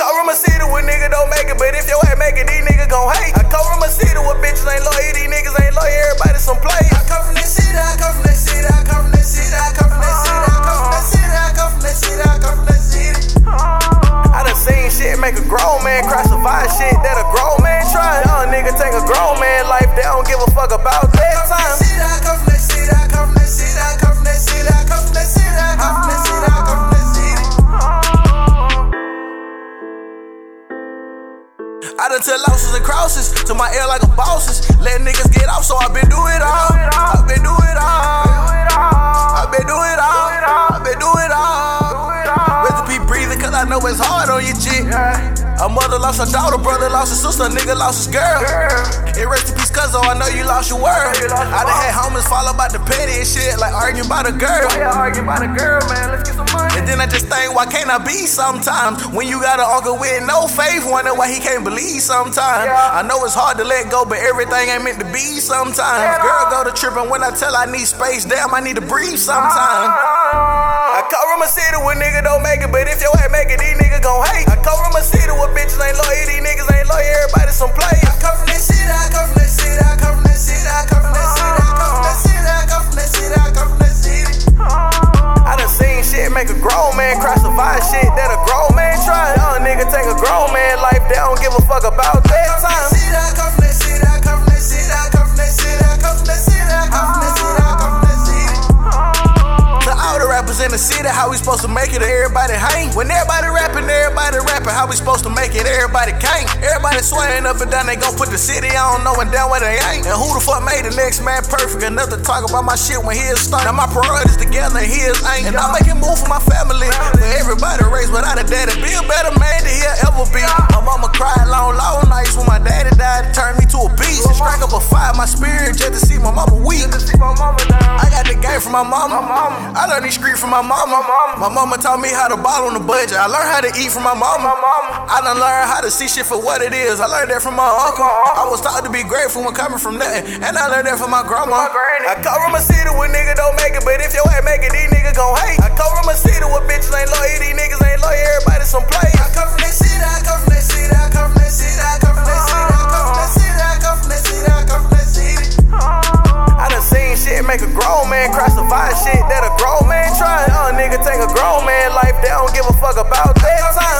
come from a city where niggas don't make it, but if your ass make it, these niggas gon' hate. I come from a city where bitches ain't loyal, these niggas ain't loyal, everybody some play. I come from that city, I come from that city, I come from that city, I come from that city, I come from that city, I come from that city, I come from that city. I done seen shit make a grown man cry, I done took losses and crosses to my air like a bosses. Let niggas get off, so I been do it all. I been do it all. I been do it all. I been do it all. Recipe breathing, cause I know it's hard on your chick. A mother lost her daughter, brother lost his sister, nigga lost his girl. It rest in peace, cuz oh, I know you lost your word. I done had homies fall about the petty and shit, like arguing about a girl. Yeah, arguing about a girl, man. Let's get some money. And then I just think, why can't I be sometimes? When you got an uncle with no faith, wonder why he can't believe sometimes. Yeah. I know it's hard to let go, but everything ain't meant to be sometimes. Yeah. Girl go to tripping when I tell I need space, damn, I need to breathe sometimes. Ah. I come from a city where niggas don't make it, but if your ass make it, man cry, survive shit how we supposed to make it? Everybody hang. When everybody rapping, everybody rapping. How we supposed to make it? Everybody can't. Everybody swaying up and down. They gon' put the city on, knowing down where they ain't. And who the fuck made the next man perfect? Enough to talk about my shit when his start. Now my priorities together and his ain't. And I'm making move for my family. For everybody raised without a daddy. Be a better man than he'll ever be. Up a fire, my spirit just to see my mama weak. My mama. I got the game from my mama. mama. I learned these streets from my mama. mama. My mama taught me how to ball on the budget. I learned how to eat from my mama. My. I done learned how to see shit for what it is. I learned that from my uncle. I was taught to be grateful when coming from nothing. And I learned that from my grandma. My. I come from a city where niggas don't make it, but if your ass make it, these niggas gon' hate. I come from a city where bitches ain't loyal, these niggas ain't loyal, life, they don't give a fuck about that. Time